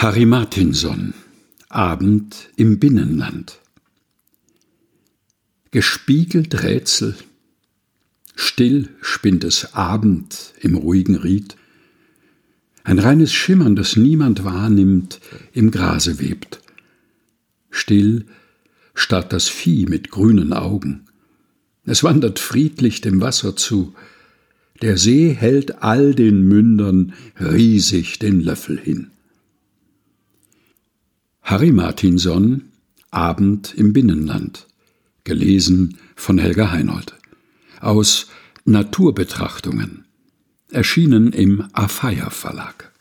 Harry Martinson Abend im Binnenland Gespiegelt Rätsel, still spinnt es Abend im ruhigen Ried, ein reines Schimmern, das niemand wahrnimmt, im Grase webt. Still starrt das Vieh mit grünen Augen. Es wandert friedlich dem Wasser zu. Der See hält all den Mündern riesig den Löffel hin. Harry Martinson Abend im Binnenland. Gelesen von Helga Heinold. Aus Naturbetrachtungen. Erschienen im Afeier Verlag.